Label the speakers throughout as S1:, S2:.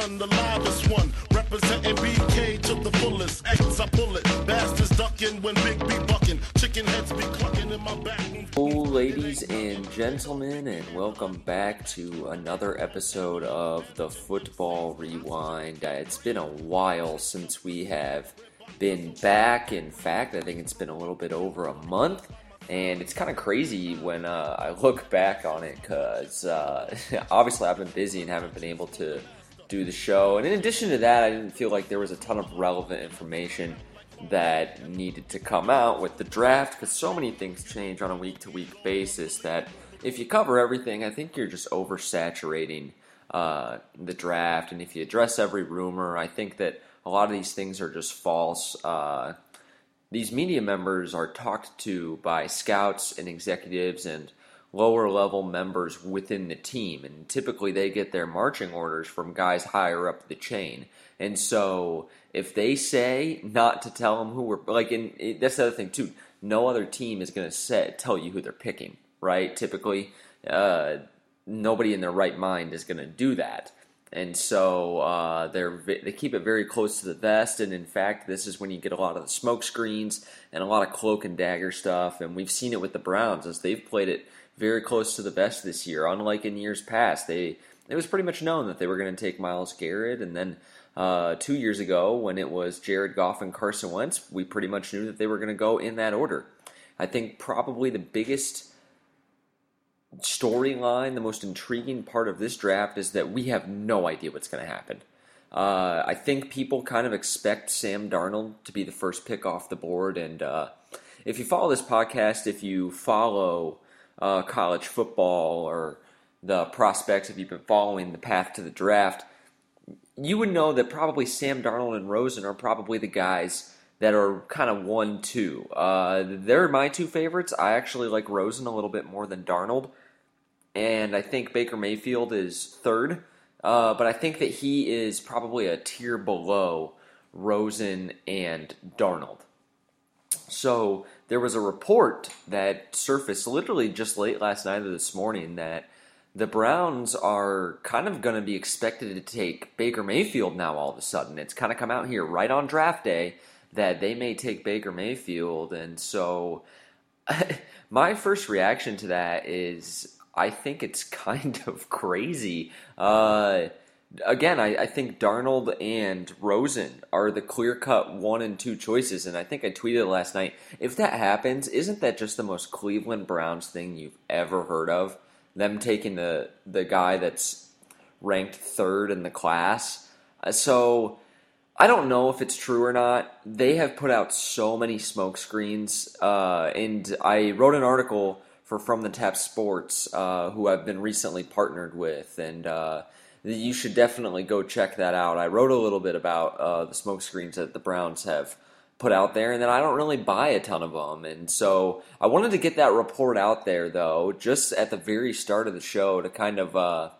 S1: son, the livest one. Representing BK to the fullest. X, I pull it. Bastards ducking when Big B bucking. Chicken heads be clucking in my back.
S2: Ladies and gentlemen, and welcome back to another episode of the Football Rewind. Uh, It's been a while since we have been back. In fact, I think it's been a little bit over a month. And it's kind of crazy when uh, I look back on it because uh, obviously I've been busy and haven't been able to do the show. And in addition to that, I didn't feel like there was a ton of relevant information that needed to come out with the draft because so many things change on a week to week basis that if you cover everything, I think you're just oversaturating uh, the draft. And if you address every rumor, I think that a lot of these things are just false. Uh, these media members are talked to by scouts and executives and lower level members within the team and typically they get their marching orders from guys higher up the chain. And so if they say not to tell them who we're like and that's the other thing too. No other team is going to tell you who they're picking right? Typically uh, nobody in their right mind is going to do that and so uh, they keep it very close to the vest. And in fact, this is when you get a lot of the smoke screens and a lot of cloak and dagger stuff. And we've seen it with the Browns as they've played it very close to the vest this year. Unlike in years past, they it was pretty much known that they were going to take Myles Garrett, and then. Uh, two years ago, when it was Jared Goff and Carson Wentz, we pretty much knew that they were going to go in that order. I think probably the biggest storyline, the most intriguing part of this draft is that we have no idea what's going to happen. Uh, I think people kind of expect Sam Darnold to be the first pick off the board. And uh, if you follow this podcast, if you follow uh, college football or the prospects, if you've been following the path to the draft, you would know that probably Sam Darnold and Rosen are probably the guys that are kind of one two. Uh, they're my two favorites. I actually like Rosen a little bit more than Darnold, and I think Baker Mayfield is third. Uh, but I think that he is probably a tier below Rosen and Darnold. So there was a report that surfaced literally just late last night or this morning that the Browns are kind of going to be expected to take Baker Mayfield now all of a sudden. It's kind of come out here right on draft day that they may take Baker Mayfield. And so my first reaction to that is I think it's kind of crazy. Uh, again, I, I, think Darnold and Rosen are the clear cut one and two choices. And I think I tweeted last night if that happens, isn't that just the most Cleveland Browns thing you've ever heard of? Them taking the, the guy that's ranked third in the class. Uh, so I don't know if it's true or not. They have put out so many smoke screens, uh, and I wrote an article for From the Tap Sports, uh, who I've been recently partnered with, and uh, you should definitely go check that out. I wrote a little bit about uh, the smoke screens that the Browns have put out there, and then I don't really buy a ton of them, and so I wanted to get that report out there, though, just at the very start of the show to kind of uh,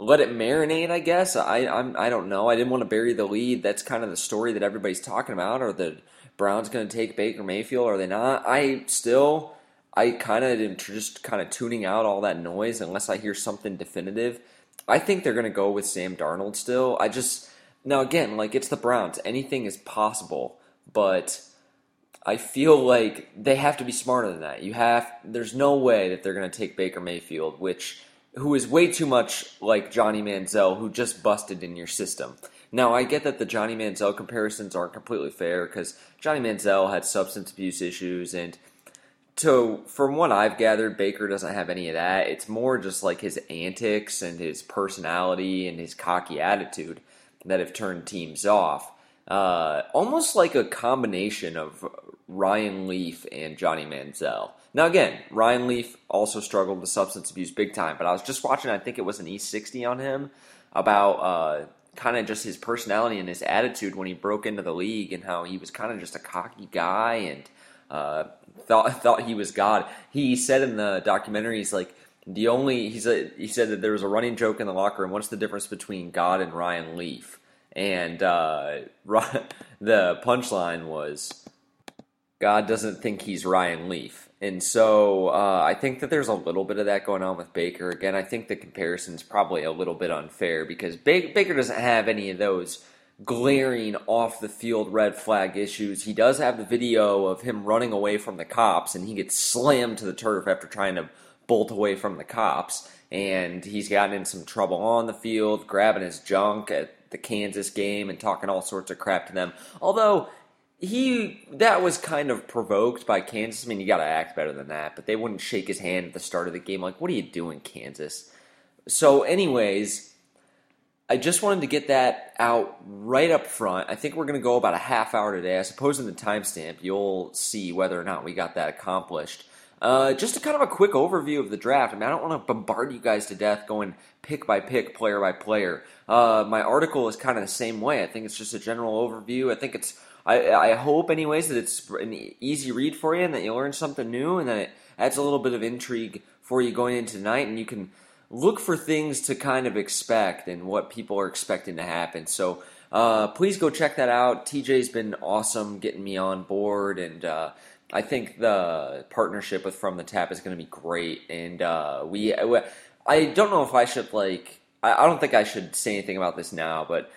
S2: let it marinate, I guess. I I'm, I don't know. I didn't want to bury the lead. That's kind of the story that everybody's talking about. Are the Browns going to take Baker Mayfield? Are they not? I still, I kind of am just kind of tuning out all that noise unless I hear something definitive. I think they're going to go with Sam Darnold still. I just now again, like it's the Browns. Anything is possible, but. I feel like they have to be smarter than that. You have there's no way that they're going to take Baker Mayfield, which who is way too much like Johnny Manziel, who just busted in your system. Now, I get that the Johnny Manziel comparisons aren't completely fair because Johnny Manziel had substance abuse issues, and so from what I've gathered, Baker doesn't have any of that. It's more just like his antics and his personality and his cocky attitude that have turned teams off. Uh, almost like a combination of Ryan Leaf and Johnny Manziel. Now, again, Ryan Leaf also struggled with substance abuse big time, but I was just watching, I think it was an E60 on him about uh, kind of just his personality and his attitude when he broke into the league and how he was kind of just a cocky guy and uh, thought thought he was God. He said in the documentary, he's like, the only he said he said that there was a running joke in the locker room. What's the difference between God and Ryan Leaf? And uh, the punchline was, God doesn't think he's Ryan Leaf. And so uh, I think that there's a little bit of that going on with Baker. Again, I think the comparison is probably a little bit unfair because Baker doesn't have any of those glaring off the field red flag issues. He does have the video of him running away from the cops and he gets slammed to the turf after trying to bolt away from the cops. And he's gotten in some trouble on the field, grabbing his junk at the Kansas game and talking all sorts of crap to them. Although he that was kind of provoked by Kansas. I mean, you got to act better than that. But they wouldn't shake his hand at the start of the game. Like, what are you doing, Kansas? So, anyways, I just wanted to get that out right up front. I think we're going to go about a half hour today. I suppose in the timestamp you'll see whether or not we got that accomplished. Uh, just a kind of a quick overview of the draft. I mean, I don't want to bombard you guys to death going pick by pick, player by player. Uh, my article is kind of the same way. I think it's just a general overview. I think it's I, I hope, anyways, that it's an easy read for you and that you learn something new and that it adds a little bit of intrigue for you going into tonight and you can look for things to kind of expect and what people are expecting to happen. So uh, please go check that out. TJ's been awesome getting me on board and. Uh, I think the partnership with From the Tap is going to be great, and uh, we. I don't know if I should like. I don't think I should say anything about this now, but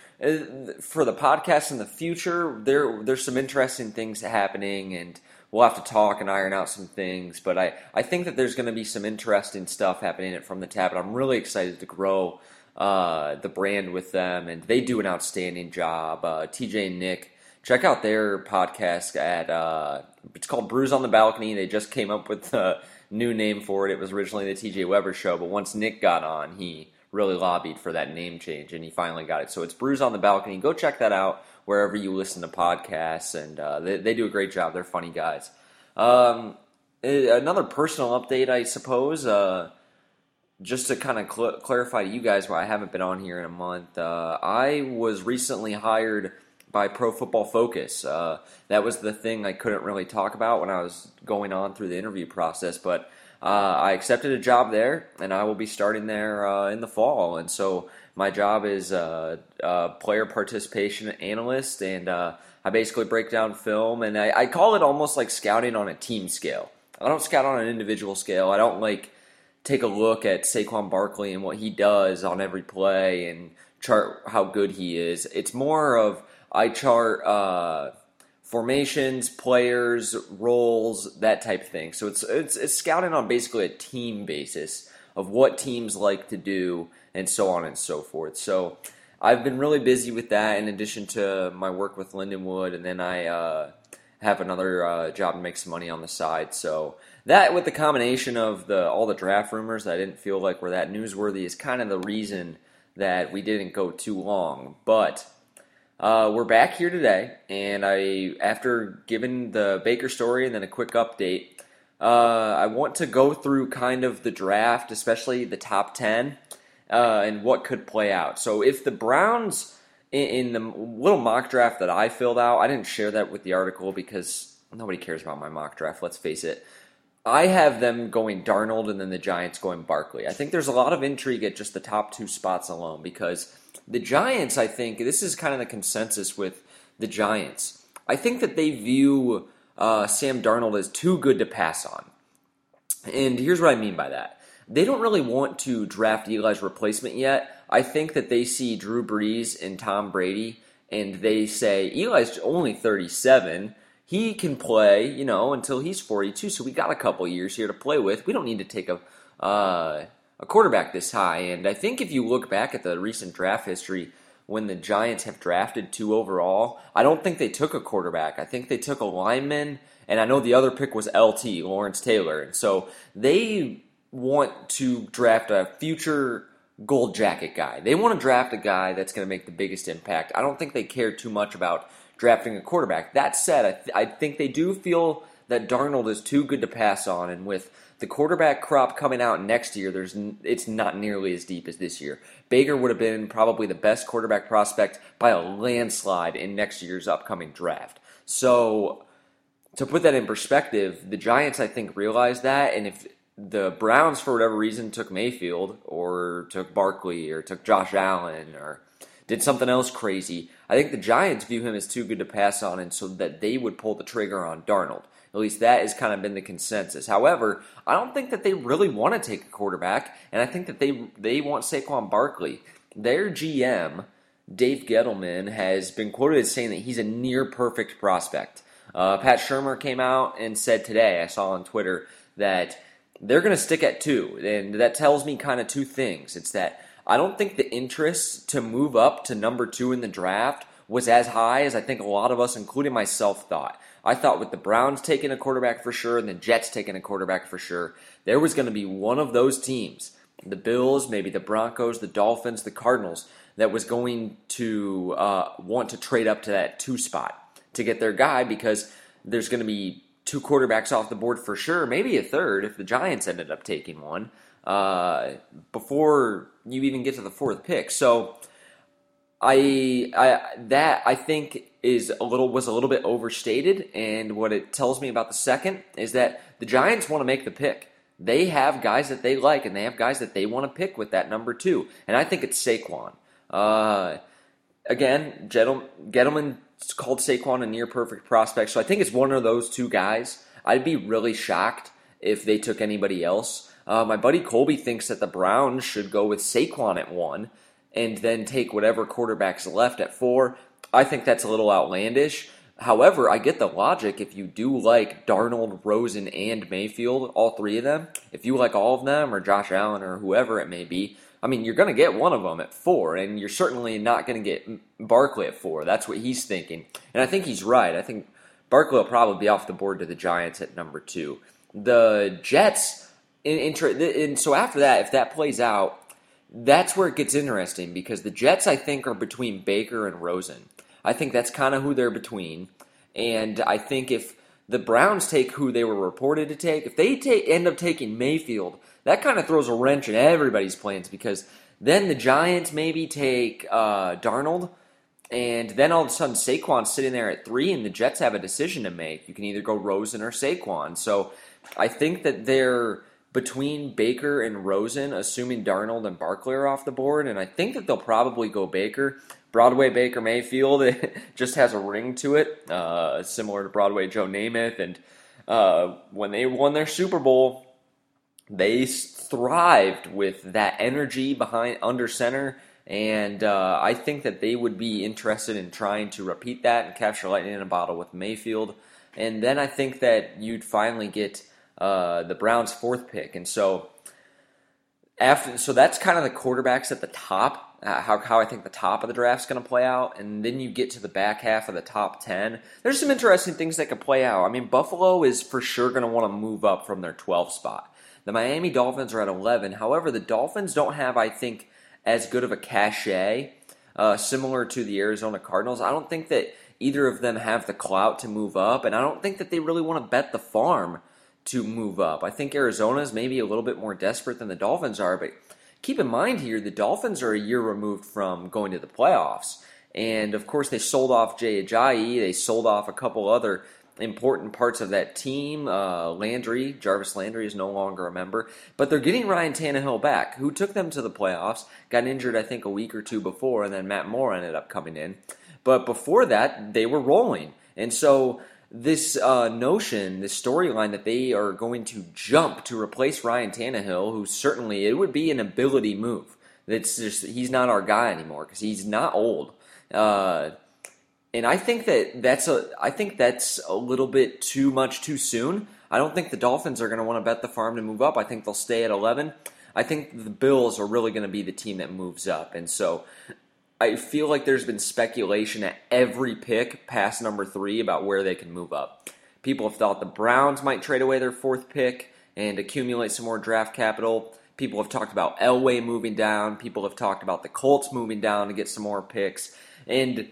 S2: for the podcast in the future, there there's some interesting things happening, and we'll have to talk and iron out some things. But I, I think that there's going to be some interesting stuff happening at From the Tap, and I'm really excited to grow uh, the brand with them, and they do an outstanding job. Uh, TJ and Nick, check out their podcast at uh, it's called Brews on the Balcony. They just came up with a new name for it. It was originally the TJ Weber Show, but once Nick got on, he really lobbied for that name change, and he finally got it. So it's Brews on the Balcony. Go check that out wherever you listen to podcasts, and uh, they, they, do a great job. They're funny guys. Um, another personal update, I suppose. Uh, just to kind of cl- clarify to you guys why I haven't been on here in a month, uh, I was recently hired by Pro Football Focus. Uh, that was the thing I couldn't really talk about when I was going on through the interview process, but I accepted a job there, and I will be starting there uh, in the fall. And so my job is a player participation analyst, and uh, I basically break down film, and I, I, call it almost like scouting on a team scale. I don't scout on an individual scale. I don't like take a look at Saquon Barkley and what he does on every play and chart how good he is. It's more of I chart uh, formations, players, roles, that type of thing. So it's, it's it's scouting on basically a team basis of what teams like to do and so on and so forth. So I've been really busy with that in addition to my work with Lindenwood, and then I uh, have another uh, job to make some money on the side. So that, with the combination of the all the draft rumors that I didn't feel like were that newsworthy, is kind of the reason that we didn't go too long. But uh, we're back here today, and I, after giving the Baker story and then a quick update, uh, I want to go through kind of the draft, especially the top ten, uh, and what could play out. So, if the Browns in, in, the little mock draft that I filled out, I didn't share that with the article because nobody cares about my mock draft. Let's face it. I have them going Darnold and then the Giants going Barkley. I think there's a lot of intrigue at just the top two spots alone because the Giants, I think, this is kind of the consensus with the Giants. I think that they view uh, Sam Darnold as too good to pass on. And here's what I mean by that. They don't really want to draft Eli's replacement yet. I think that they see Drew Brees and Tom Brady, and they say, Eli's only 37. He can play, you know, until he's 42. So we got a couple years here to play with. We don't need to take a uh, a quarterback this high. And I think if you look back at the recent draft history, when the Giants have drafted two overall, I don't think they took a quarterback. I think they took a lineman, and I know the other pick was LT, Lawrence Taylor. And so they want to draft a future gold jacket guy. They want to draft a guy that's going to make the biggest impact. I don't think they care too much about drafting a quarterback. That said, I, th- I think they do feel that Darnold is too good to pass on, and with the quarterback crop coming out next year, there's it's not nearly as deep as this year. Baker would have been probably the best quarterback prospect by a landslide in next year's upcoming draft. So to put that in perspective, the Giants I think realized that, and if the Browns for whatever reason took Mayfield or took Barkley or took Josh Allen or did something else crazy, I think the Giants view him as too good to pass on, and so that they would pull the trigger on Darnold. At least that has kind of been the consensus. However, I don't think that they really want to take a quarterback, and I think that they they want Saquon Barkley. Their GM, Dave Gettleman, has been quoted as saying that he's a near perfect prospect. Uh, Pat Shurmur came out and said today, I saw on Twitter, that they're going to stick at two. And that tells me kind of two things. It's that I don't think the interest to move up to number two in the draft was as high as I think a lot of us, including myself, thought. I thought with the Browns taking a quarterback for sure and the Jets taking a quarterback for sure, there was going to be one of those teams, the Bills, maybe the Broncos, the Dolphins, the Cardinals, that was going to uh, want to trade up to that two spot to get their guy because there's going to be two quarterbacks off the board for sure, maybe a third if the Giants ended up taking one uh, before you even get to the fourth pick. So I, I that I think is a little was a little bit overstated, and what it tells me about the second is that the Giants want to make the pick. They have guys that they like, and they have guys that they want to pick with that number two, and I think it's Saquon. Uh, again, Gettleman called Saquon a near perfect prospect, so I think it's one of those two guys. I'd be really shocked if they took anybody else. Uh, my buddy Colby thinks that the Browns should go with Saquon at one and then take whatever quarterbacks left at four. I think that's a little outlandish. However, I get the logic if you do like Darnold, Rosen, and Mayfield, all three of them. If you like all of them, or Josh Allen, or whoever it may be, I mean, you're going to get one of them at four, and you're certainly not going to get Barkley at four. That's what he's thinking. And I think he's right. I think Barkley will probably be off the board to the Giants at number two. The Jets, in, in, and so after that, if that plays out, that's where it gets interesting because the Jets, I think, are between Baker and Rosen. I think that's kind of who they're between. And I think if the Browns take who they were reported to take, if they take, end up taking Mayfield, that kind of throws a wrench in everybody's plans because then the Giants maybe take uh, Darnold, and then all of a sudden Saquon's sitting there at three, and the Jets have a decision to make. You can either go Rosen or Saquon. So I think that they're between Baker and Rosen, assuming Darnold and Barkley are off the board, and I think that they'll probably go Baker. Broadway Baker Mayfield just has a ring to it, uh, similar to Broadway Joe Namath. And uh, when they won their Super Bowl, they thrived with that energy behind under center. And uh, I think that they would be interested in trying to repeat that and capture lightning in a bottle with Mayfield. And then I think that you'd finally get uh, the Browns' fourth pick, and so after so that's kind of the quarterbacks at the top. Uh, how how I think the top of the draft is going to play out, and then you get to the back half of the top ten. There's some interesting things that could play out. I mean, Buffalo is for sure going to want to move up from their 12th spot. The Miami Dolphins are at 11. However, the Dolphins don't have, I think, as good of a cachet, uh, similar to the Arizona Cardinals. I don't think that either of them have the clout to move up, and I don't think that they really want to bet the farm to move up. I think Arizona is maybe a little bit more desperate than the Dolphins are, but keep in mind here the Dolphins are a year removed from going to the playoffs. And of course, they sold off Jay Ajayi. They sold off a couple other important parts of that team. Uh, Landry, Jarvis Landry, is no longer a member. But they're getting Ryan Tannehill back, who took them to the playoffs, got injured, I think, a week or two before, and then Matt Moore ended up coming in. But before that, they were rolling. And so this uh, notion, this storyline that they are going to jump to replace Ryan Tannehill, who certainly it would be an ability move. That's just he's not our guy anymore because he's not old. Uh, and I think that that's a I think that's a little bit too much too soon. I don't think the Dolphins are going to want to bet the farm to move up. I think they'll stay at 11. I think the Bills are really going to be the team that moves up. And so I feel like there's been speculation at every pick past number three about where they can move up. People have thought the Browns might trade away their fourth pick and accumulate some more draft capital. People have talked about Elway moving down. People have talked about the Colts moving down to get some more picks. And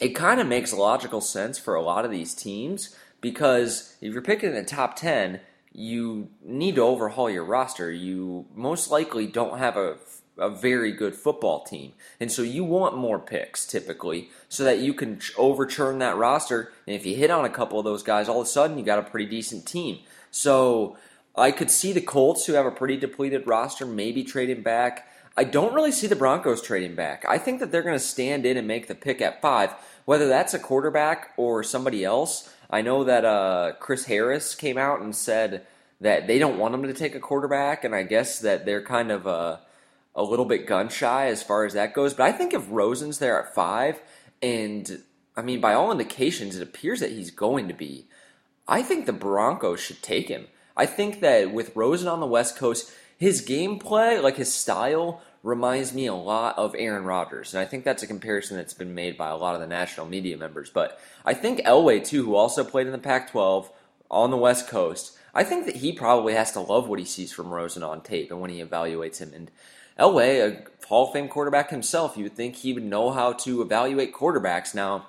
S2: it kind of makes logical sense for a lot of these teams because if you're picking in the top 10, you need to overhaul your roster. You most likely don't have a a very good football team. And so you want more picks typically so that you can overturn that roster. And if you hit on a couple of those guys, all of a sudden you got a pretty decent team. So I could see the Colts, who have a pretty depleted roster, maybe trading back. I don't really see the Broncos trading back. I think that they're going to stand in and make the pick at five. Whether that's a quarterback or somebody else, I know that uh, Chris Harris came out and said that they don't want him to take a quarterback, and I guess that they're kind of uh, a little bit gun shy as far as that goes. But I think if Rosen's there at five, and I mean, by all indications, it appears that he's going to be, I think the Broncos should take him. I think that with Rosen on the West Coast, his gameplay, like his style, reminds me a lot of Aaron Rodgers. And I think that's a comparison that's been made by a lot of the national media members. But I think Elway, too, who also played in the Pac 12 on the West Coast, I think that he probably has to love what he sees from Rosen on tape and when he evaluates him. And Elway, a Hall of Fame quarterback himself, you would think he would know how to evaluate quarterbacks. Now,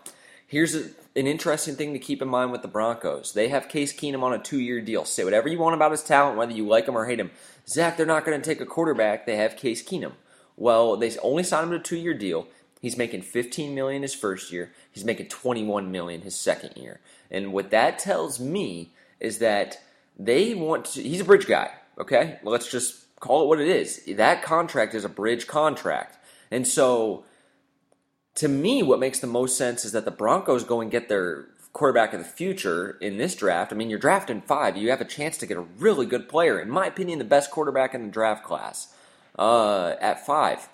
S2: here's a, an interesting thing to keep in mind with the Broncos. They have Case Keenum on a two year deal. Say whatever you want about his talent, whether you like him or hate him. Zach, they're not going to take a quarterback. They have Case Keenum. Well, they only signed him to a two year deal. He's making 15 million his first year. He's making 21 million his second year. And what that tells me is that they want to, he's a bridge guy, okay? Let's just call it what it is. That contract is a bridge contract. And so, to me, what makes the most sense is that the Broncos go and get their quarterback of the future in this draft. I mean, you're drafting five. You have a chance to get a really good player. In my opinion, the best quarterback in the draft class uh, at five.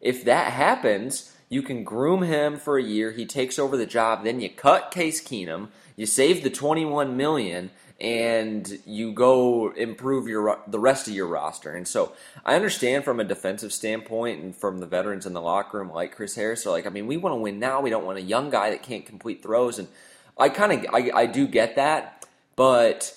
S2: If that happens, you can groom him for a year. He takes over the job. Then you cut Case Keenum. You save the 21 million and you go improve your the rest of your roster. And so I understand from a defensive standpoint and from the veterans in the locker room like Chris Harris are like, I mean, we want to win now. We don't want a young guy that can't complete throws. And I kind of I, I do get that, but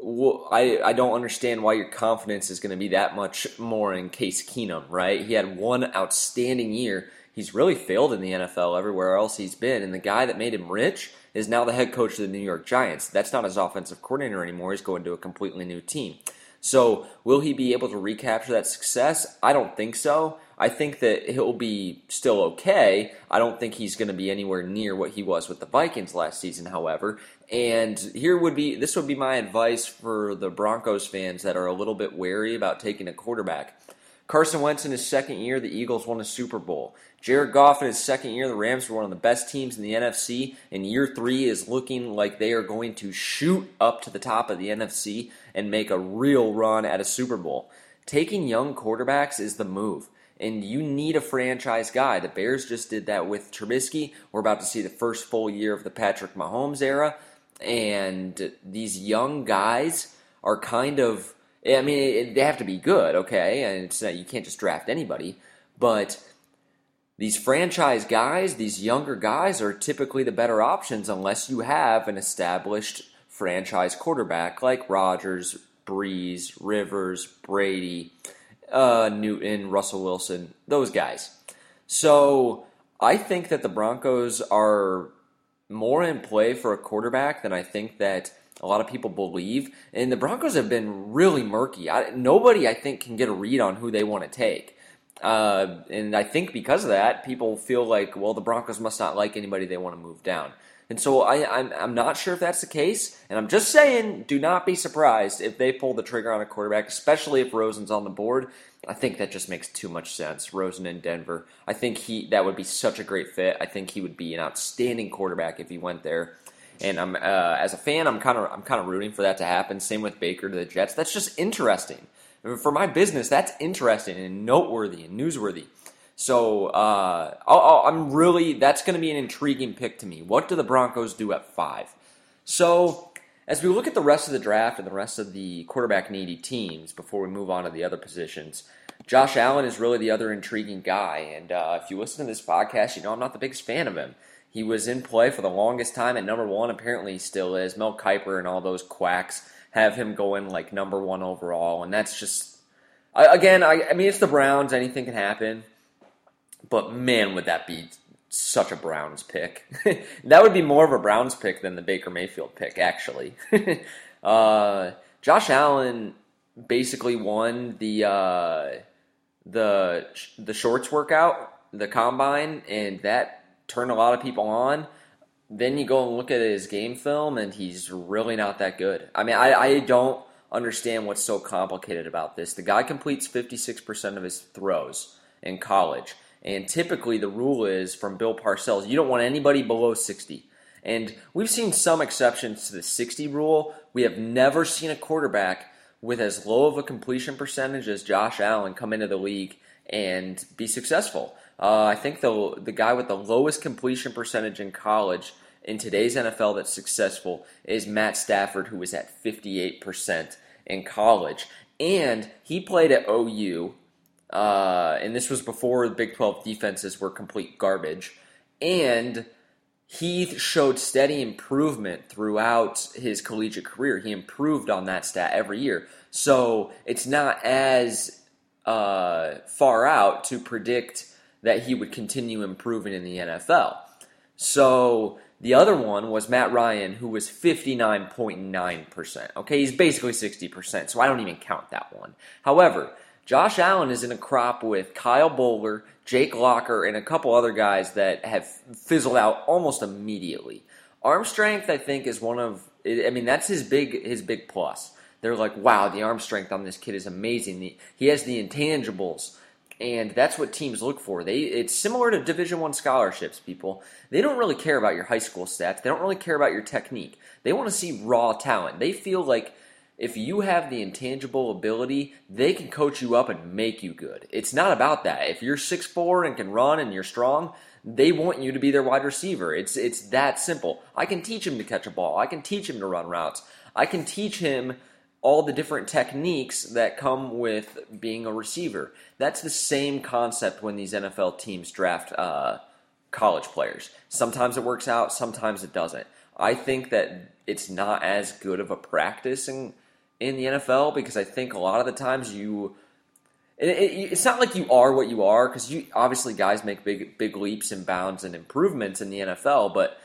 S2: I, I don't understand why your confidence is going to be that much more in Case Keenum, right? He had one outstanding year. He's really failed in the NFL everywhere else he's been. And the guy that made him rich is now the head coach of the New York Giants. That's not his offensive coordinator anymore. He's going to a completely new team. So, will he be able to recapture that success? I don't think so. I think that he'll be still okay. I don't think he's going to be anywhere near what he was with the Vikings last season, however. And here would be this would be my advice for the Broncos fans that are a little bit wary about taking a quarterback. Carson Wentz in his second year, the Eagles won a Super Bowl. Jared Goff in his second year, the Rams were one of the best teams in the NFC. And year three is looking like they are going to shoot up to the top of the NFC and make a real run at a Super Bowl. Taking young quarterbacks is the move. And you need a franchise guy. The Bears just did that with Trubisky. We're about to see the first full year of the Patrick Mahomes era. And these young guys are kind of I mean, they have to be good, okay? And it's not, you can't just draft anybody. But these franchise guys, these younger guys, are typically the better options unless you have an established franchise quarterback like Rodgers, Brees, Rivers, Brady, uh, Newton, Russell Wilson, those guys. So I think that the Broncos are more in play for a quarterback than I think that a lot of people believe. And the Broncos have been really murky. I, nobody, I think, can get a read on who they want to take. Uh, and I think because of that, people feel like, well, the Broncos must not like anybody they want to move down. And so I, I'm, I'm not sure if that's the case. And I'm just saying, do not be surprised if they pull the trigger on a quarterback, especially if Rosen's on the board. I think that just makes too much sense. Rosen in Denver. I think he that would be such a great fit. I think he would be an outstanding quarterback if he went there and I'm uh, as a fan, I'm kind of I'm kind of rooting for that to happen. Same with Baker to the Jets. That's just interesting for my business. That's interesting and noteworthy and newsworthy. So uh, i am really that's going to be an intriguing pick to me. What do the Broncos do at five? So as we look at the rest of the draft and the rest of the quarterback needy teams before we move on to the other positions, Josh Allen is really the other intriguing guy. And uh, if you listen to this podcast, you know I'm not the biggest fan of him. He was in play for the longest time at number one. Apparently, he still is. Mel Kiper and all those quacks have him going like number one overall, and that's just again. I, I mean, it's the Browns. Anything can happen, but man, would that be such a Browns pick? that would be more of a Browns pick than the Baker Mayfield pick, actually. uh, Josh Allen basically won the uh, the the shorts workout, the combine, and that turned a lot of people on. Then you go and look at his game film, and he's really not that good. I mean, I, I don't understand what's so complicated about this. The guy completes 56% of his throws in college. And typically, the rule is from Bill Parcells you don't want anybody below 60. And we've seen some exceptions to the 60 rule. We have never seen a quarterback with as low of a completion percentage as Josh Allen come into the league and be successful. Uh, I think the the guy with the lowest completion percentage in college in today's NFL that's successful is Matt Stafford, who was at 58% in college. And he played at OU, uh, and this was before the Big 12 defenses were complete garbage. And he showed steady improvement throughout his collegiate career. He improved on that stat every year. So it's not as uh, far out to predict that he would continue improving in the NFL. So the other one was Matt Ryan, who was 59.9%. Okay, he's basically 60%, so I don't even count that one. However, Josh Allen is in a crop with Kyle Boller, Jake Locker, and a couple other guys that have fizzled out almost immediately. Arm strength, I think, is one of I mean, that's his big his big plus. They're like, wow, the arm strength on this kid is amazing. He has the intangibles and that's what teams look for. They it's similar to Division One scholarships. People they don't really care about your high school stats. They don't really care about your technique. They want to see raw talent. They feel like if you have the intangible ability, they can coach you up and make you good. It's not about that. If you're six four and can run and you're strong, they want you to be their wide receiver. It's it's that simple. I can teach him to catch a ball. I can teach him to run routes. I can teach him all the different techniques that come with being a receiver. That's the same concept when these NFL teams draft uh, college players. Sometimes it works out, sometimes it doesn't. I think that it's not as good of a practice in, in the NFL because I think a lot of the times you. It, it, it's not like you are what you are because you obviously guys make big big leaps and bounds and improvements in the NFL, but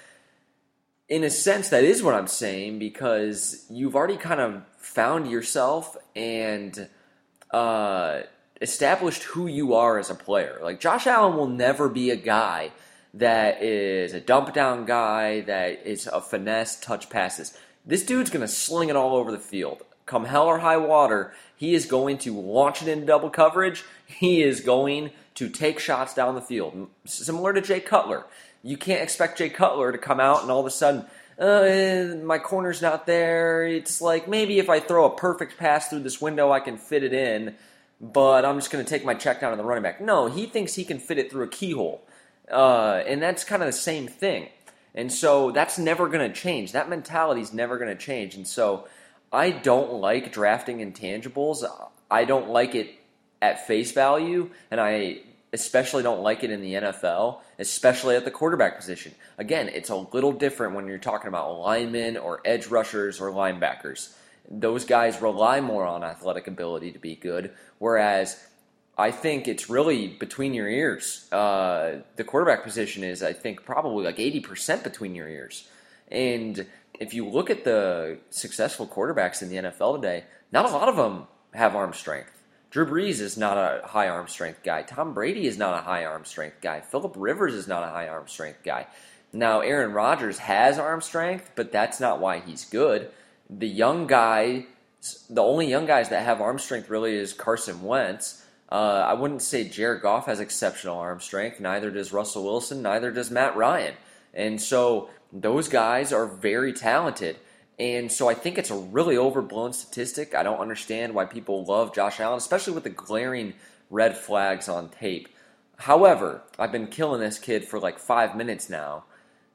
S2: in a sense, that is what I'm saying because you've already kind of found yourself and uh, established who you are as a player. Like Josh Allen will never be a guy that is a dump down guy that is a finesse touch passes. This dude's to sling it all over the field. Come hell or high water, he is going to launch it into double coverage. He is going to take shots down the field, similar to Jay Cutler. You can't expect Jay Cutler to come out and all of a sudden, uh, my corner's not there. It's like maybe if I throw a perfect pass through this window, I can fit it in, but I'm just going to take my check down to the running back. No, he thinks he can fit it through a keyhole. Uh, and that's kind of the same thing. And so that's never going to change. That mentality is never going to change. And so I don't like drafting intangibles. I don't like it at face value, and I especially don't like it in the NFL, especially at the quarterback position. Again, it's a little different when you're talking about linemen or edge rushers or linebackers. Those guys rely more on athletic ability to be good, whereas I think it's really between your ears. Uh, the quarterback position is, I think, probably like 80% between your ears. And if you look at the successful quarterbacks in the NFL today, not a lot of them have arm strength. Drew Brees is not a high arm strength guy. Tom Brady is not a high arm strength guy. Philip Rivers is not a high arm strength guy. Now, Aaron Rodgers has arm strength, but that's not why he's good. The young guy, the only young guys that have arm strength really is Carson Wentz. Uh, I wouldn't say Jared Goff has exceptional arm strength. Neither does Russell Wilson. Neither does Matt Ryan. And so those guys are very talented. And so I think it's a really overblown statistic. I don't understand why people love Josh Allen, especially with the glaring red flags on tape. However, I've been killing this kid for like five minutes now.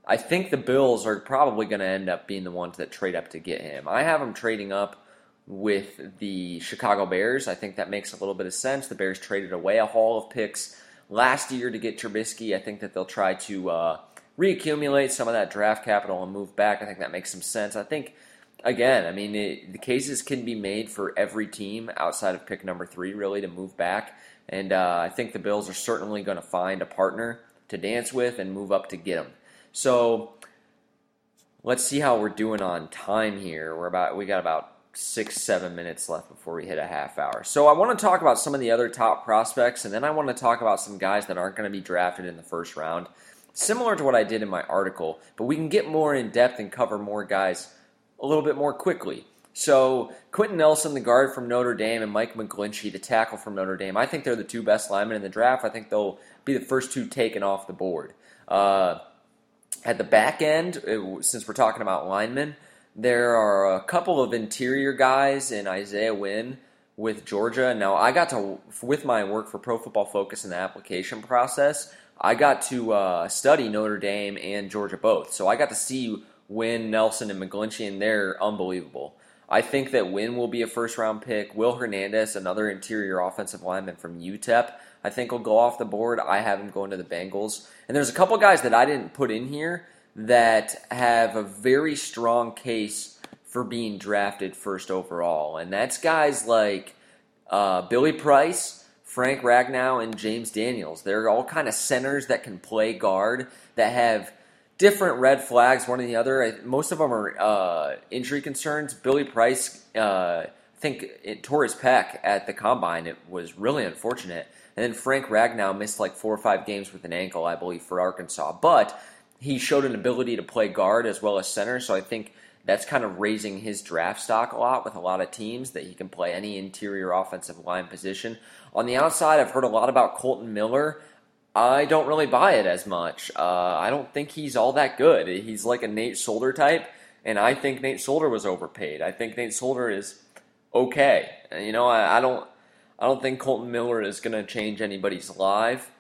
S2: I think the Bills are probably going to end up being the ones that trade up to get him. I have him trading up with the Chicago Bears. I think that makes a little bit of sense. The Bears traded away a haul of picks last year to get Trubisky. I think that they'll try to uh, reaccumulate some of that draft capital and move back. I think that makes some sense. I think, again, I mean, it, the cases can be made for every team outside of pick number three, really, to move back. And uh, I think the Bills are certainly going to find a partner to dance with and move up to get them. So let's see how we're doing on time here. We're about we got about six seven minutes left before we hit a half hour. So I want to talk about some of the other top prospects, and then I want to talk about some guys that aren't going to be drafted in the first round similar to what I did in my article, but we can get more in depth and cover more guys a little bit more quickly. So, Quenton Nelson, the guard from Notre Dame, and Mike McGlinchey, the tackle from Notre Dame, I think they're the two best linemen in the draft. I think they'll be the first two taken off the board. Uh, at the back end, it, since we're talking about linemen, there are a couple of interior guys in Isaiah Wynn with Georgia. Now, I got to, with my work for Pro Football Focus in the application process, I got to uh, study Notre Dame and Georgia both. So I got to see Wynn, Nelson, and McGlinchey, and they're unbelievable. I think that Wynn will be a first round pick. Will Hernandez, another interior offensive lineman from UTEP, I think will go off the board. I have him going to the Bengals. And there's a couple guys that I didn't put in here that have a very strong case for being drafted first overall. And that's guys like uh, Billy Price, Frank Ragnow, and James Daniels. They're all kind of centers that can play guard that have different red flags, one or the other. Most of them are uh, injury concerns. Billy Price, uh, I think, it tore his pec at the combine. It was really unfortunate. And then Frank Ragnow missed like four or five games with an ankle, I believe, for Arkansas. But he showed an ability to play guard as well as center, so I think that's kind of raising his draft stock a lot with a lot of teams that he can play any interior offensive line position. On the outside, I've heard a lot about Kolton Miller. I don't really buy it as much. Uh, I don't think he's all that good. He's like a Nate Solder type, and I think Nate Solder was overpaid. I think Nate Solder is okay. You know, I, I don't, I don't think Kolton Miller is going to change anybody's life,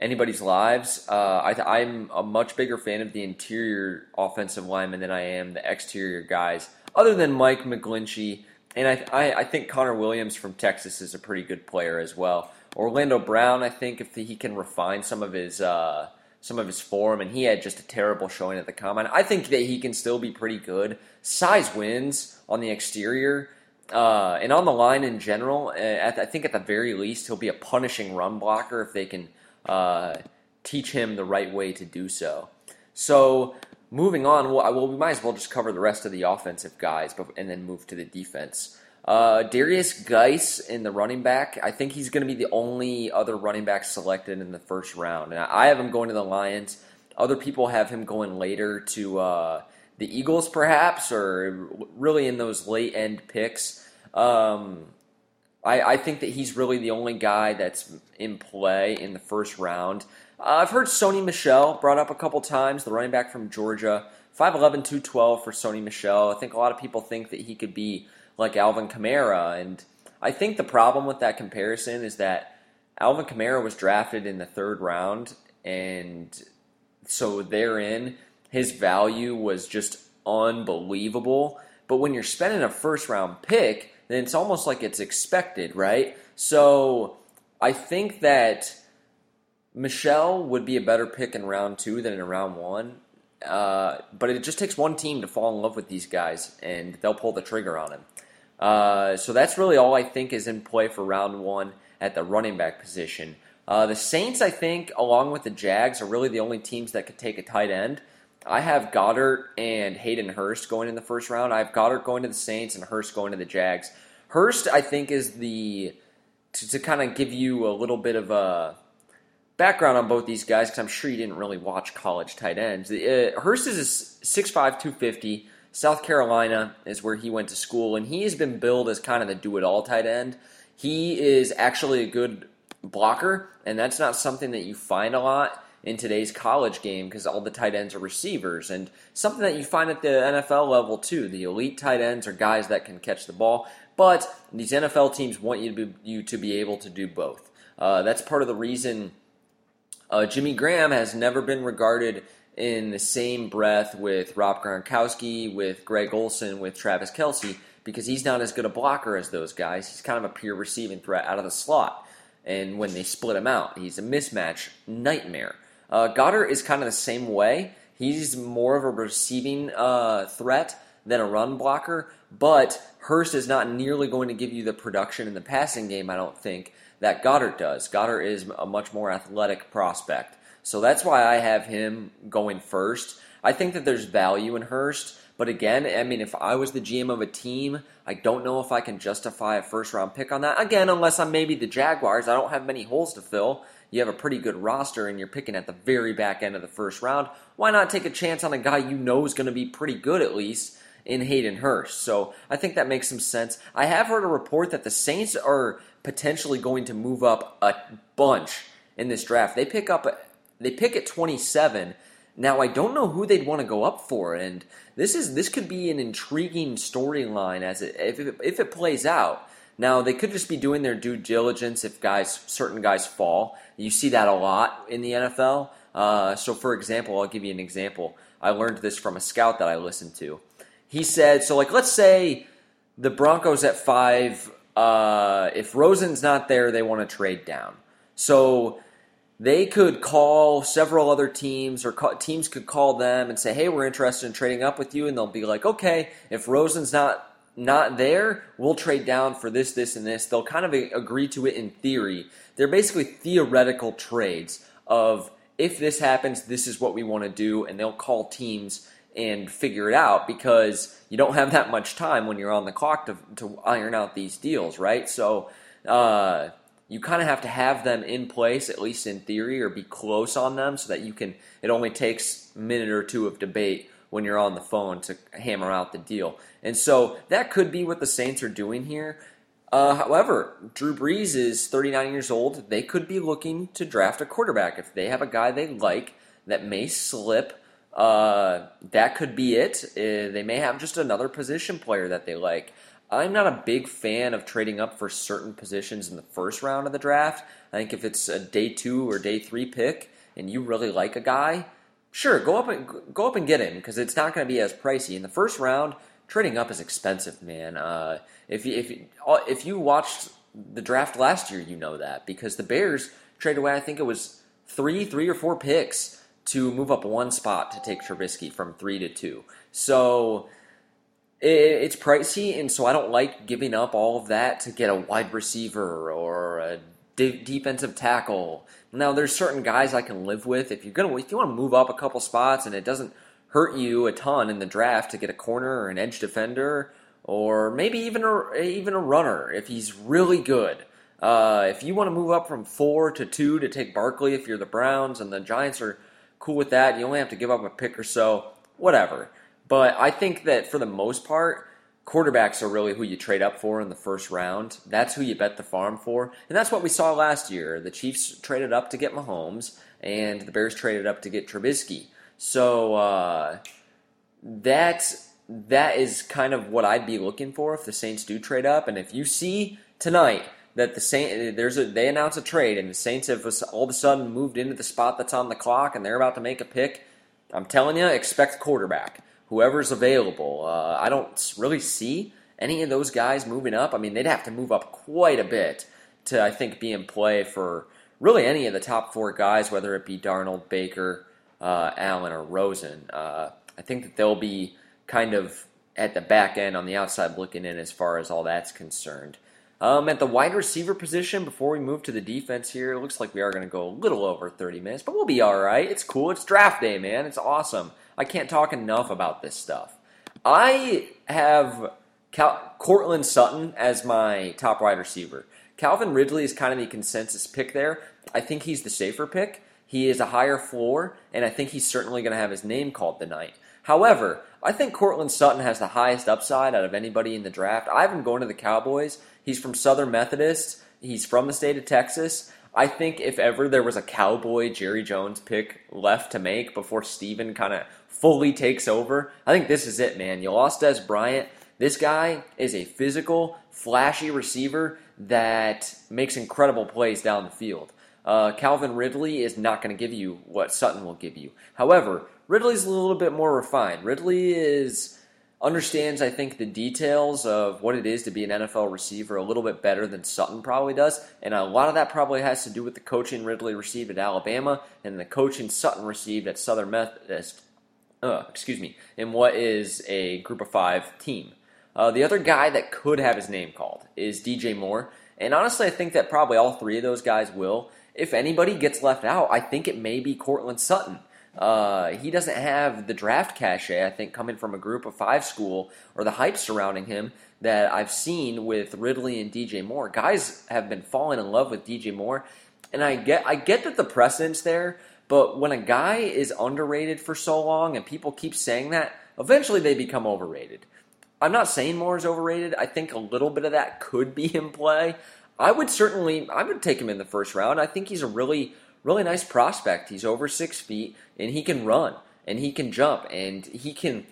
S2: anybody's lives. Uh, I, I'm a much bigger fan of the interior offensive lineman than I am the exterior guys. Other than Mike McGlinchey, and I, I, I think Connor Williams from Texas is a pretty good player as well. Orlando Brown, I think if he can refine some of his uh, some of his form, and he had just a terrible showing at the combine. I think that he can still be pretty good. Size wins on the exterior. Uh, and on the line in general, uh, I think at the very least he'll be a punishing run blocker if they can uh, teach him the right way to do so. So moving on, well, we might as well just cover the rest of the offensive guys, and then move to the defense. Uh, Derrius Guice in the running back. I think he's going to be the only other running back selected in the first round. And I have him going to the Lions. Other people have him going later to uh, the Eagles, perhaps, or really in those late end picks. Um, I, I, think that he's really the only guy that's in play in the first round. Uh, I've heard Sony Michel brought up a couple times, the running back from Georgia. 5'11, 212 for Sony Michel. I think a lot of people think that he could be like Alvin Kamara. And I think the problem with that comparison is that Alvin Kamara was drafted in the third round, and so therein, his value was just unbelievable. But when you're spending a first round pick, then it's almost like it's expected, right? So I think that Michel would be a better pick in round two than in round one. Uh, but it just takes one team to fall in love with these guys, and they'll pull the trigger on him. Uh, so that's really all I think is in play for round one at the running back position. Uh, the Saints, I think, along with the Jags, are really the only teams that could take a tight end. I have Goedert and Hayden Hurst going in the first round. I have Goedert going to the Saints and Hurst going to the Jags. Hurst, I think, is the to, to kind of give you a little bit of a background on both these guys because I'm sure you didn't really watch college tight ends. Uh, Hurst is a 6'5", 250. South Carolina is where he went to school, and he has been billed as kind of the do it all tight end. He is actually a good blocker, and that's not something that you find a lot in today's college game because all the tight ends are receivers, and something that you find at the NFL level too. The elite tight ends are guys that can catch the ball, but these NFL teams want you to be, you to be able to do both. Uh, that's part of the reason uh, Jimmy Graham has never been regarded in the same breath with Rob Gronkowski, with Greg Olsen, with Travis Kelce, because he's not as good a blocker as those guys. He's kind of a pure receiving threat out of the slot. And when they split him out, he's a mismatch nightmare. Uh, Goedert is kind of the same way. He's more of a receiving uh, threat than a run blocker, but Hurst is not nearly going to give you the production in the passing game, I don't think, that Goedert does. Goedert is a much more athletic prospect. So that's why I have him going first. I think that there's value in Hurst, but again, I mean, if I was the GM of a team, I don't know if I can justify a first round pick on that. Again, unless I'm maybe the Jaguars, I don't have many holes to fill. You have a pretty good roster and you're picking at the very back end of the first round. Why not take a chance on a guy you know is going to be pretty good at least in Hayden Hurst? So I think that makes some sense. I have heard a report that the Saints are potentially going to move up a bunch in this draft. They pick up they pick at 27. Now I don't know who they'd want to go up for, and this is this could be an intriguing storyline as it if it, if it plays out. Now they could just be doing their due diligence if guys certain guys fall. You see that a lot in the NFL. Uh, so for example, I'll give you an example. I learned this from a scout that I listened to. He said, so like let's say the Broncos at five. Uh, if Rosen's not there, they want to trade down. So they could call several other teams, or call, teams could call them and say, "Hey, we're interested in trading up with you," and they'll be like, "Okay, if Rosen's not not there, we'll trade down for this, this, and this." They'll kind of agree to it in theory. They're basically theoretical trades of if this happens, this is what we want to do, and they'll call teams and figure it out because you don't have that much time when you're on the clock to, to iron out these deals, right? So uh, you kind of have to have them in place, at least in theory, or be close on them so that you can, it only takes a minute or two of debate when you're on the phone to hammer out the deal. And so that could be what the Saints are doing here. Uh, however, Drew Brees is 39 years old. They could be looking to draft a quarterback. If they have a guy they like that may slip, uh, that could be it. Uh, they may have just another position player that they like. I'm not a big fan of trading up for certain positions in the first round of the draft. I think if it's a day two or day three pick and you really like a guy, sure, go up and go up and get him because it's not going to be as pricey. In the first round, trading up is expensive, man. Uh, if you, if you, if you watched the draft last year, you know that because the Bears traded away. I think it was three, three or four picks to move up one spot to take Trubisky from three to two. So it's pricey, and so I don't like giving up all of that to get a wide receiver or a de- defensive tackle. Now, there's certain guys I can live with. If you're gonna, if you want to move up a couple spots and it doesn't hurt you a ton in the draft to get a corner or an edge defender, or maybe even a even a runner if he's really good. Uh, if you want to move up from four to two to take Barkley, if you're the Browns and the Giants are cool with that. You only have to give up a pick or so, whatever. But I think that for the most part, quarterbacks are really who you trade up for in the first round. That's who you bet the farm for. And that's what we saw last year. The Chiefs traded up to get Mahomes, and the Bears traded up to get Trubisky. So uh, that that is kind of what I'd be looking for if the Saints do trade up. And if you see tonight that the Saint there's a they announce a trade and the Saints have all of a sudden moved into the spot that's on the clock and they're about to make a pick. I'm telling you, expect quarterback, whoever's available. Uh, I don't really see any of those guys moving up. I mean, they'd have to move up quite a bit to I think be in play for really any of the top four guys, whether it be Darnold, Baker, uh, Allen, or Rosen. Uh, I think that they'll be kind of at the back end on the outside looking in as far as all that's concerned. Um, at the wide receiver position, before we move to the defense here, it looks like we are going to go a little over 30 minutes, but we'll be all right. It's cool. It's draft day, man. It's awesome. I can't talk enough about this stuff. I have Cal- Courtland Sutton as my top wide receiver. Calvin Ridley is kind of the consensus pick there. I think he's the safer pick. He is a higher floor, and I think he's certainly going to have his name called tonight. However, I think Courtland Sutton has the highest upside out of anybody in the draft. I have him going to the Cowboys. He's from Southern Methodist. He's from the state of Texas. I think if ever there was a cowboy Jerry Jones pick left to make before Stephen kind of fully takes over, I think this is it, man. You lost Dez Bryant. This guy is a physical, flashy receiver that makes incredible plays down the field. Uh, Calvin Ridley is not going to give you what Sutton will give you. However, Ridley's a little bit more refined. Ridley is understands, I think, the details of what it is to be an NFL receiver a little bit better than Sutton probably does. And a lot of that probably has to do with the coaching Ridley received at Alabama and the coaching Sutton received at Southern Methodist, uh, excuse me, in what is a group of five team. Uh, the other guy that could have his name called is DJ Moore. And honestly, I think that probably all three of those guys will. If anybody gets left out, I think it may be Courtland Sutton. Uh, he doesn't have the draft cachet, I think, coming from a group of five school or the hype surrounding him that I've seen with Ridley and DJ Moore. Guys have been falling in love with DJ Moore, and I get I get that the precedent's there, but when a guy is underrated for so long and people keep saying that, eventually they become overrated. I'm not saying Moore is overrated. I think a little bit of that could be in play. I would certainly I would take him in the first round. I think he's a really really nice prospect. He's over six feet and he can run. and he can jump, and he can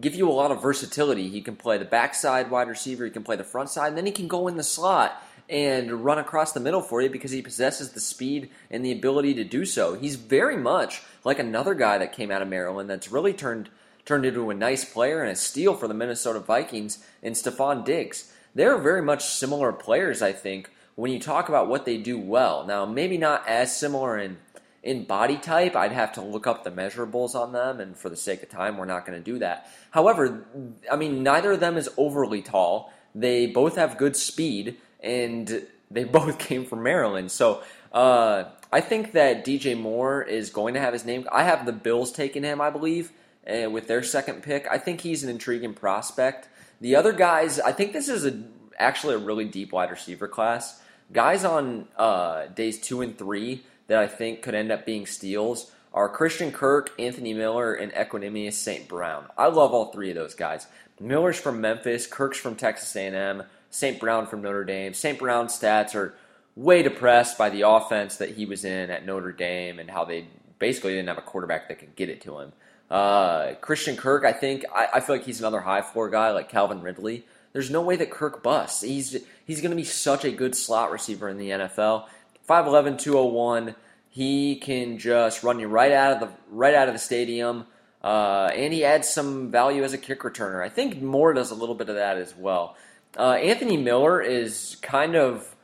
S2: give you a lot of versatility. He can play the backside wide receiver, he can play the front side, and then he can go in the slot and run across the middle for you because he possesses the speed and the ability to do so. He's very much like another guy that came out of Maryland that's really turned turned into a nice player and a steal for the Minnesota Vikings in Stefon Diggs. They're very much similar players, I think, when you talk about what they do well. Now, maybe not as similar in in body type. I'd have to look up the measurables on them, and for the sake of time, we're not going to do that. However, I mean, neither of them is overly tall. They both have good speed, and they both came from Maryland. So uh, I think that DJ Moore is going to have his name. I have the Bills taking him, I believe, uh, with their second pick. I think he's an intriguing prospect. The other guys, I think this is a actually a really deep wide receiver class. Guys on uh, days two and three that I think could end up being steals are Christian Kirk, Anthony Miller, and Equanimeous St. Brown. I love all three of those guys. Miller's from Memphis, Kirk's from Texas A&M, St. Brown from Notre Dame. St. Brown's stats are way depressed by the offense that he was in at Notre Dame and how they basically didn't have a quarterback that could get it to him. Uh, Christian Kirk, I think, I, I, feel like he's another high floor guy like Calvin Ridley. There's no way that Kirk busts. He's he's going to be such a good slot receiver in the NFL. 5'11", 201. He can just run you right out of the right out of the stadium, uh, and he adds some value as a kick returner. I think Moore does a little bit of that as well. Uh, Anthony Miller is kind of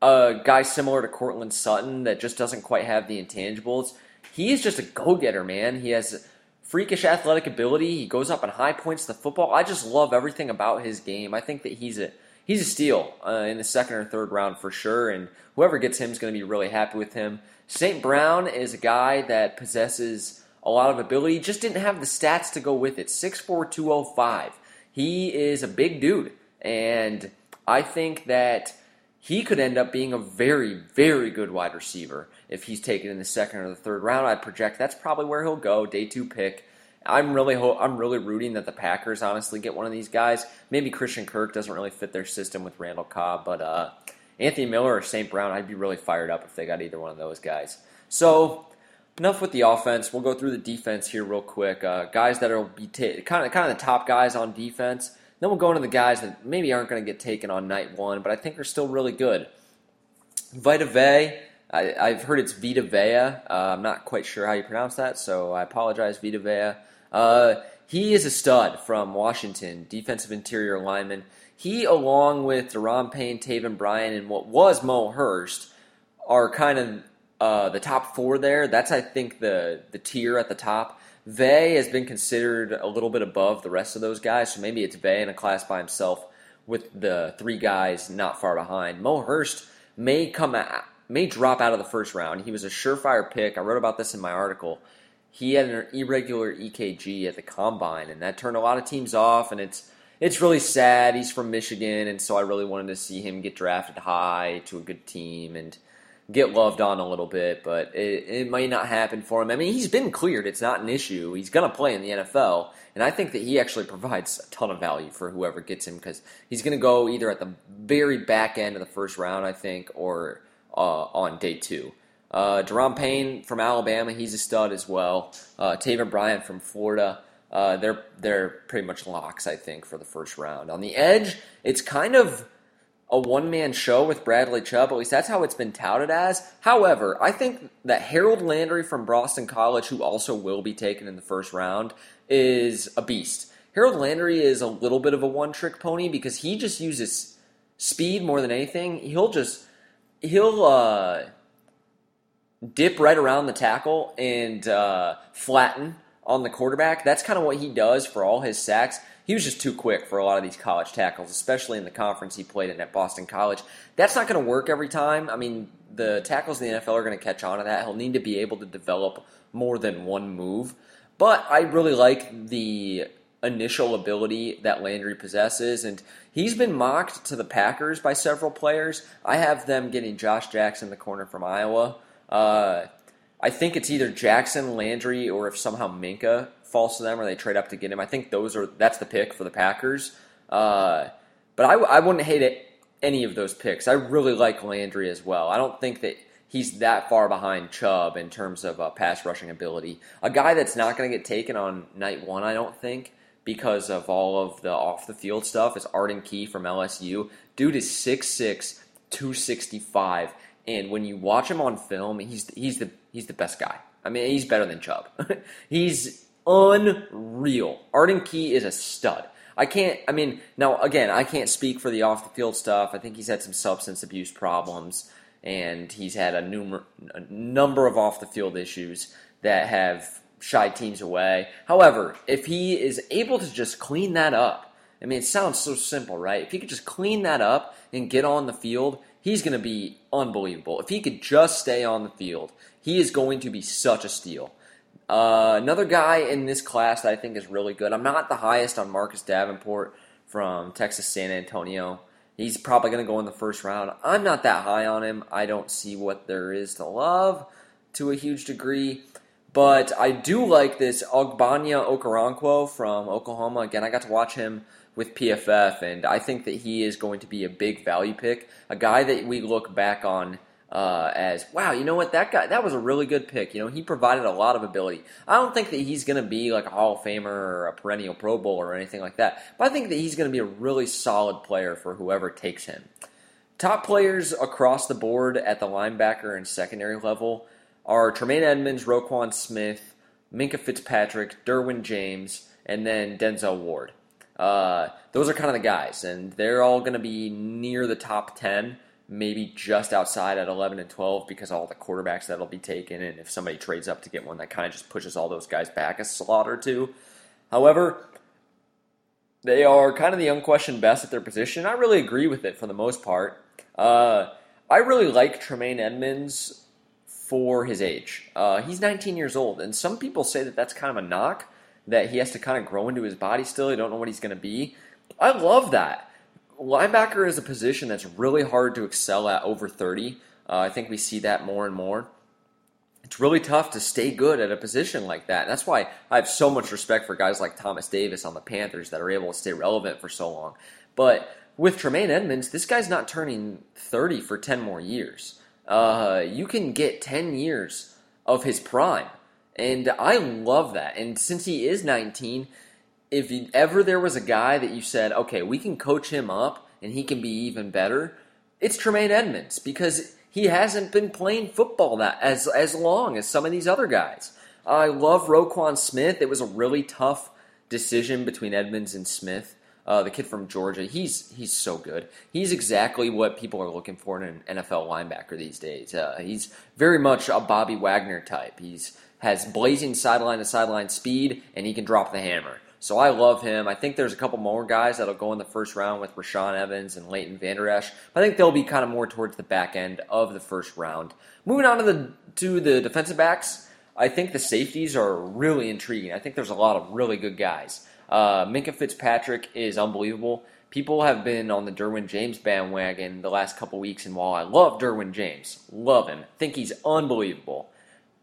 S2: a guy similar to Courtland Sutton that just doesn't quite have the intangibles. He is just a go getter, man. He has freakish athletic ability. He goes up in high points to football. I just love everything about his game. I think that he's a he's a steal uh, in the second or third round for sure, and whoever gets him is going to be really happy with him. St. Brown is a guy that possesses a lot of ability, just didn't have the stats to go with it. 6'4, 205. He is a big dude, and I think that he could end up being a very, very good wide receiver if he's taken in the second or the third round. I project that's probably where he'll go, day two pick. I'm really ho- I'm really rooting that the Packers honestly get one of these guys. Maybe Christian Kirk doesn't really fit their system with Randall Cobb, but uh, Anthony Miller or St. Brown, I'd be really fired up if they got either one of those guys. So enough with the offense. We'll go through the defense here real quick. Uh, guys that will be ta- kind of kind of the top guys on defense. Then we'll go into the guys that maybe aren't going to get taken on night one, but I think are still really good. Vita Vea, I, have heard it's Vita Vea. Uh, I'm not quite sure how you pronounce that, so I apologize, Vita Vea. Uh, he is a stud from Washington, defensive interior lineman. He, along with Da'Ron Payne, Taven Bryan, and what was Mo Hurst, are kind of uh, the top four there. That's, I think, the the tier at the top. Vea has been considered a little bit above the rest of those guys, so maybe it's Vea in a class by himself with the three guys not far behind. Mo Hurst may come out, may drop out of the first round. He was a surefire pick. I wrote about this in my article. He had an irregular EKG at the combine, and that turned a lot of teams off. And it's it's really sad. He's from Michigan, and so I really wanted to see him get drafted high to a good team and get loved on a little bit. But it, it might not happen for him. I mean, he's been cleared. It's not an issue. He's going to play in the NFL, and I think that he actually provides a ton of value for whoever gets him because he's going to go either at the very back end of the first round, I think, or uh, on day two. Uh, Payne from Alabama, he's a stud as well. Uh, Taven Bryan from Florida. Uh, they're they're pretty much locks, I think, for the first round. On the edge, it's kind of a one man show with Bradley Chubb. At least that's how it's been touted as. However, I think that Harold Landry from Boston College, who also will be taken in the first round, is a beast. Harold Landry is a little bit of a one trick pony because he just uses speed more than anything. He'll just he'll uh, dip right around the tackle and uh, flatten on the quarterback. That's kind of what he does for all his sacks. He was just too quick for a lot of these college tackles, especially in the conference he played in at Boston College. That's not going to work every time. I mean, the tackles in the NFL are going to catch on to that. He'll need to be able to develop more than one move. But I really like the initial ability that Landry possesses, and he's been mocked to the Packers by several players. I have them getting Josh Jackson, the corner from Iowa. Uh, I think it's either Jackson, Landry, or if somehow Minkah falls to them or they trade up to get him. I think those are that's the pick for the Packers. Uh, but I, I wouldn't hate it, any of those picks. I really like Landry as well. I don't think that he's that far behind Chubb in terms of uh, pass rushing ability. A guy that's not going to get taken on night one, I don't think, because of all of the off the field stuff, is Arden Key from LSU. Dude is 6'6, 265, and when you watch him on film, he's he's the he's the best guy. I mean, he's better than Chubb. he's unreal. Arden Key is a stud. I can't. I mean, now again, I can't speak for the off the field stuff. I think he's had some substance abuse problems, and he's had a, numer- a number of off the field issues that have shied teams away. However, if he is able to just clean that up, I mean, it sounds so simple, right? If he could just clean that up and get on the field, he's going to be unbelievable. If he could just stay on the field, he is going to be such a steal. Uh, another guy in this class that I think is really good. I'm not the highest on Marcus Davenport from Texas San Antonio. He's probably going to go in the first round. I'm not that high on him. I don't see what there is to love to a huge degree. But I do like this Ogbonnia Okoronkwo from Oklahoma. Again, I got to watch him with PFF, and I think that he is going to be a big value pick. A guy that we look back on uh, as wow, you know what that guy that was a really good pick. You know, he provided a lot of ability. I don't think that he's going to be like a Hall of Famer or a perennial Pro Bowler or anything like that, but I think that he's going to be a really solid player for whoever takes him. Top players across the board at the linebacker and secondary level are Tremaine Edmunds, Roquan Smith, Minkah Fitzpatrick, Derwin James, and then Denzel Ward. Uh, those are kind of the guys, and they're all going to be near the top 10 maybe just outside at 11 and 12 because all the quarterbacks that'll be taken. And if somebody trades up to get one, that kind of just pushes all those guys back a slot or two. However, they are kind of the unquestioned best at their position. I really agree with it for the most part. Uh, I really like Tremaine Edmunds for his age. Uh, he's 19 years old, and some people say that that's kind of a knock, that he has to kind of grow into his body still. They don't know what he's going to be. I love that linebacker is a position that's really hard to excel at over 30. Uh, I think we see that more and more. It's really tough to stay good at a position like that. that's why I have so much respect for guys like Thomas Davis on the Panthers that are able to stay relevant for so long. But with Tremaine Edmunds, this guy's not turning 30 for 10 more years. Uh, you can get 10 years of his prime. And I love that. And since he is 19, if you, ever there was a guy that you said, okay, we can coach him up and he can be even better, it's Tremaine Edmunds because he hasn't been playing football that as as long as some of these other guys. I love Roquan Smith. It was a really tough decision between Edmunds and Smith. Uh, the kid from Georgia, he's he's so good. He's exactly what people are looking for in an NFL linebacker these days. Uh, he's very much a Bobby Wagner type. He's has blazing sideline to sideline speed, and he can drop the hammer. So I love him. I think there's a couple more guys that'll go in the first round with Rashaan Evans and Leighton Vander Esch. But I think they'll be kind of more towards the back end of the first round. Moving on to the to the defensive backs, I think the safeties are really intriguing. I think there's a lot of really good guys. Uh, Minkah Fitzpatrick is unbelievable. People have been on the Derwin James bandwagon the last couple weeks, and while I love Derwin James, love him, think he's unbelievable.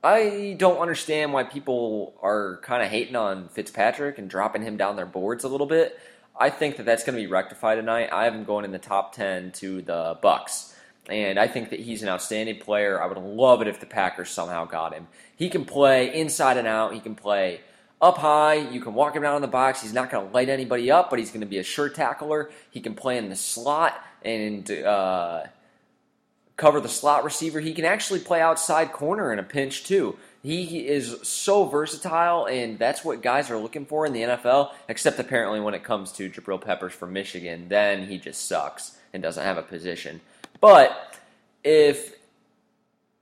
S2: I don't understand why people are kind of hating on Fitzpatrick and dropping him down their boards a little bit. I think that that's going to be rectified tonight. I have him going in the top 10 to the Bucks. And I think that he's an outstanding player. I would love it if the Packers somehow got him. He can play inside and out. He can play up high. You can walk him down in the box. He's not going to light anybody up, but he's going to be a sure tackler. He can play in the slot and uh, cover the slot receiver. He can actually play outside corner in a pinch too. He is so versatile, and that's what guys are looking for in the NFL. Except apparently when it comes to Jabril Peppers from Michigan, then he just sucks and doesn't have a position. But if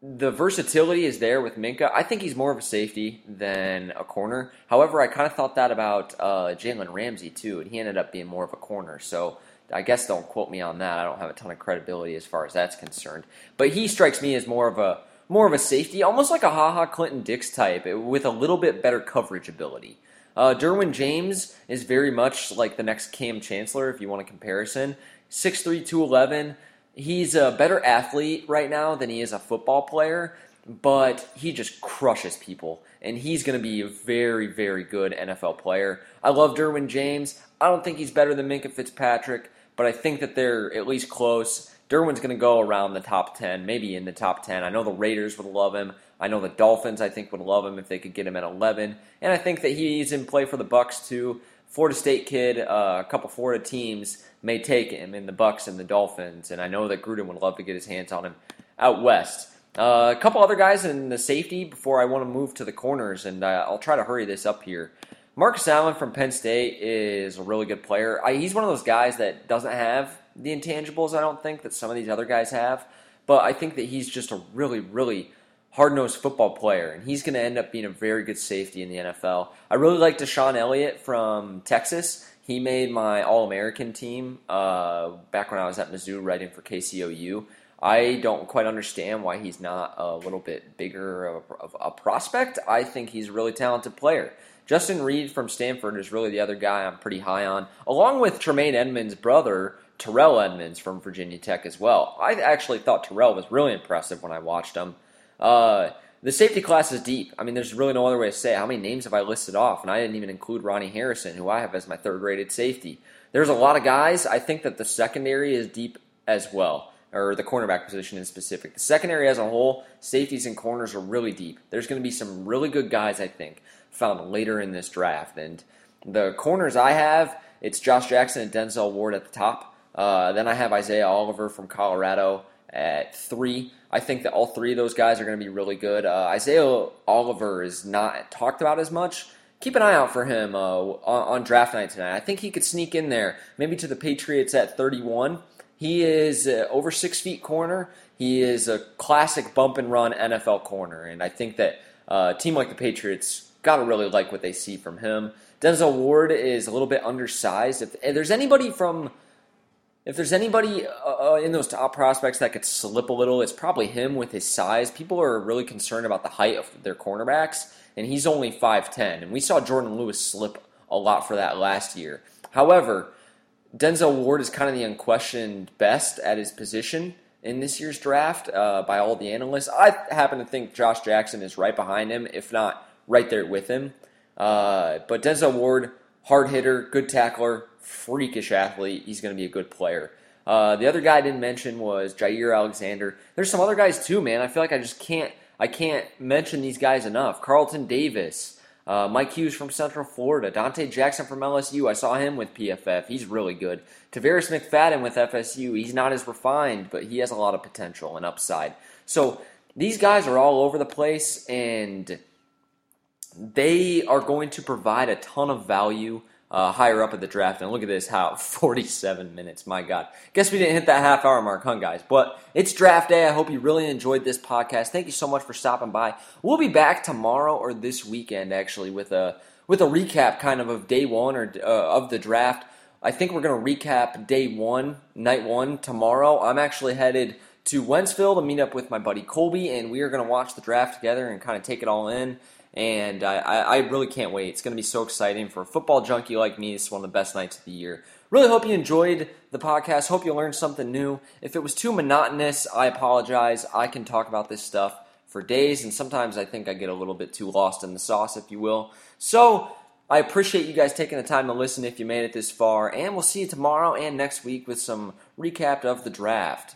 S2: the versatility is there with Minkah. I think he's more of a safety than a corner. However, I kind of thought that about uh, Jalen Ramsey too, and he ended up being more of a corner. So I guess don't quote me on that. I don't have a ton of credibility as far as that's concerned. But he strikes me as more of a more of a safety, almost like a Ha Ha Clinton-Dix type, with a little bit better coverage ability. Uh, Derwin James is very much like the next Kam Chancellor, if you want a comparison. 6'3", 211. He's a better athlete right now than he is a football player, but he just crushes people. And he's going to be a very, very good NFL player. I love Derwin James. I don't think he's better than Minkah Fitzpatrick but I think that they're at least close. Derwin's going to go around the top 10, maybe in the top 10. I know the Raiders would love him. I know the Dolphins, I think, would love him if they could get him at 11. And I think that he's in play for the Bucks too. Florida State kid, uh, a couple Florida teams may take him in the Bucks and the Dolphins, and I know that Gruden would love to get his hands on him out west. Uh, a couple other guys in the safety before I want to move to the corners, and uh, I'll try to hurry this up here. Marcus Allen from Penn State is a really good player. I, he's one of those guys that doesn't have the intangibles, I don't think, that some of these other guys have, but I think that he's just a really, really hard nosed football player, and he's going to end up being a very good safety in the NFL. I really like DeShon Elliott from Texas. He made my All American team uh, back when I was at Mizzou writing for KCOU. I don't quite understand why he's not a little bit bigger of a, of a prospect. I think he's a really talented player. Justin Reid from Stanford is really the other guy I'm pretty high on, along with Tremaine Edmunds' brother, Terrell Edmunds from Virginia Tech as well. I actually thought Terrell was really impressive when I watched him. Uh, the safety class is deep. I mean, there's really no other way to say it. How many names have I listed off? And I didn't even include Ronnie Harrison, who I have as my third rated safety. There's a lot of guys. I think that the secondary is deep as well, or the cornerback position in specific. The secondary as a whole, safeties and corners are really deep. There's going to be some really good guys, I think, found later in this draft. And the corners I have, it's Josh Jackson and Denzel Ward at the top. Uh, then I have Isaiah Oliver from Colorado at three. I think that all three of those guys are going to be really good. Uh, Isaiah Oliver is not talked about as much. Keep an eye out for him uh, on, draft night tonight. I think he could sneak in there, maybe to the Patriots at 31. He is uh, over six feet corner. He is a classic bump and run NFL corner, and I think that uh, a team like the Patriots got to really like what they see from him. Denzel Ward is a little bit undersized. If, if there's anybody from if there's anybody uh, uh, in those top prospects that could slip a little, it's probably him with his size. People are really concerned about the height of their cornerbacks, and he's only 5'10. And we saw Jourdan Lewis slip a lot for that last year. However, Denzel Ward is kind of the unquestioned best at his position in this year's draft uh, by all the analysts. I happen to think Josh Jackson is right behind him, if not right there with him. Uh, but Denzel Ward, hard hitter, good tackler, freakish athlete. He's going to be a good player. Uh, the other guy I didn't mention was Jaire Alexander. There's some other guys too, man. I feel like I just can't I can't mention these guys enough. Carlton Davis, uh, Mike Hughes from Central Florida, Donte Jackson from LSU. I saw him with PFF. He's really good. Tarvarus McFadden with FSU. He's not as refined, but he has a lot of potential and upside. So these guys are all over the place, and they are going to provide a ton of value uh, higher up at the draft. And look at this, how 47 minutes. My God. Guess we didn't hit that half hour mark, huh, guys? But it's draft day. I hope you really enjoyed this podcast. Thank you so much for stopping by. We'll be back tomorrow or this weekend, actually, with a with a recap kind of of day one or uh, of the draft. I think we're going to recap day one, night one tomorrow. I'm actually headed to Wentzville to meet up with my buddy Colby, and we are going to watch the draft together and kind of take it all in and I, I, really can't wait. It's going to be so exciting for a football junkie like me. It's one of the best nights of the year. Really hope you enjoyed the podcast. Hope you learned something new. If it was too monotonous, I apologize. I can talk about this stuff for days, and sometimes I think I get a little bit too lost in the sauce, if you will. So I appreciate you guys taking the time to listen if you made it this far, and we'll see you tomorrow and next week with some recap of the draft.